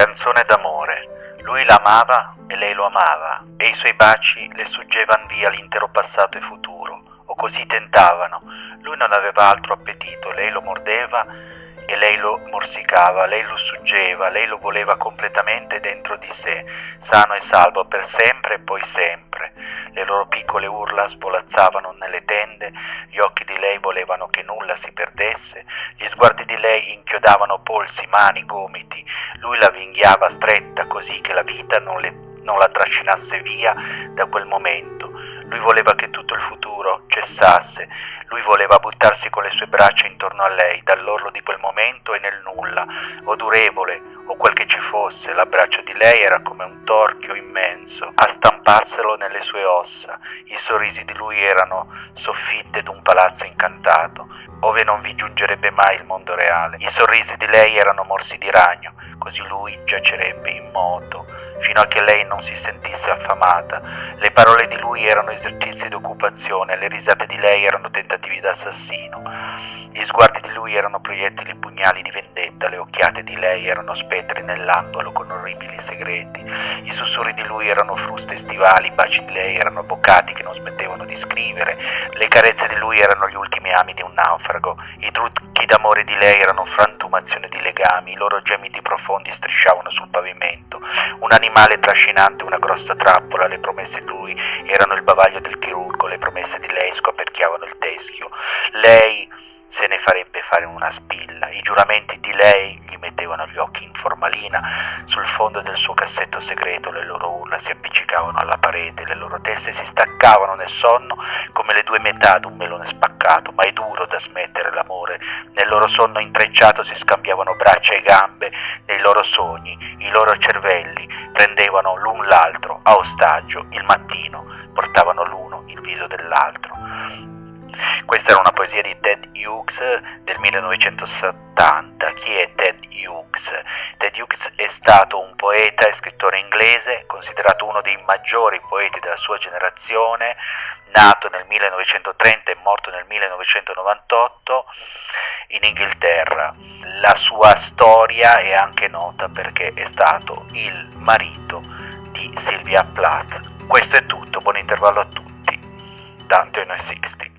Canzone d'amore. Lui l'amava e lei lo amava, e i suoi baci le suggevan via l'intero passato e futuro, o così tentavano. Lui non aveva altro appetito, lei lo mordeva e lei lo morsicava, lei lo suggeva, lei lo voleva completamente dentro di sé, sano e salvo per sempre e poi sempre. Le loro piccole urla svolazzavano nelle tende, gli occhi di lei volevano che nulla si perdesse, gli sguardi di lei inchiodavano polsi, mani, gomiti, lui la vinghiava stretta così che la vita non, le, non la trascinasse via da quel momento. Lui voleva che tutto il futuro cessasse, lui voleva buttarsi con le sue braccia intorno a lei, dall'orlo di quel nel nulla, odorevole o quel che ci fosse, l'abbraccio di lei era come un torchio immenso, a stamparselo nelle sue ossa, i sorrisi di lui erano soffitte d'un palazzo incantato, ove non vi giungerebbe mai il mondo reale, i sorrisi di lei erano morsi di ragno, così lui giacerebbe immoto fino a che lei non si sentisse affamata. Le parole di lui erano esercizi d'occupazione, le risate di lei erano tentativi d'assassino. Gli sguardi di lui erano proiettili pugnali di vendetta, le occhiate di lei erano spettri nell'angolo con orribili segreti. I sussurri di lui erano fruste stivali, i baci di lei erano boccati che non smettevano di scrivere. Le carezze di lui erano gli ultimi ami di un naufrago. I trucchi d'amore di lei erano frantumazione di legami, i loro gemiti profondi strisciavano sul pavimento. Un animale trascinante, una grossa trappola, le promesse di lui erano il bavaglio del chirurgo, le promesse di lei scoperchiavano il teschio. Lei se ne farebbe fare una spilla. I giuramenti di lei gli mettevano gli occhi in formalina. Sul fondo del suo cassetto segreto le loro urla si appiccicavano alla parete, le loro teste si staccavano nel sonno come le due metà d'un melone spaccato, ma è duro da smettere l'amore. Nel loro sonno intrecciato si scambiavano braccia e gambe, nei loro sogni, i loro cervelli prendevano l'un l'altro a ostaggio. Il mattino portavano l'uno il viso dell'altro. Questa era una poesia di Ted Hughes del 1970. Chi è Ted Hughes? Hughes è stato un poeta e scrittore inglese, considerato uno dei maggiori poeti della sua generazione, nato nel 1930 e morto nel 1998 in Inghilterra. La sua storia è anche nota perché è stato il marito di Sylvia Plath. Questo è tutto, buon intervallo a tutti. Dante 60.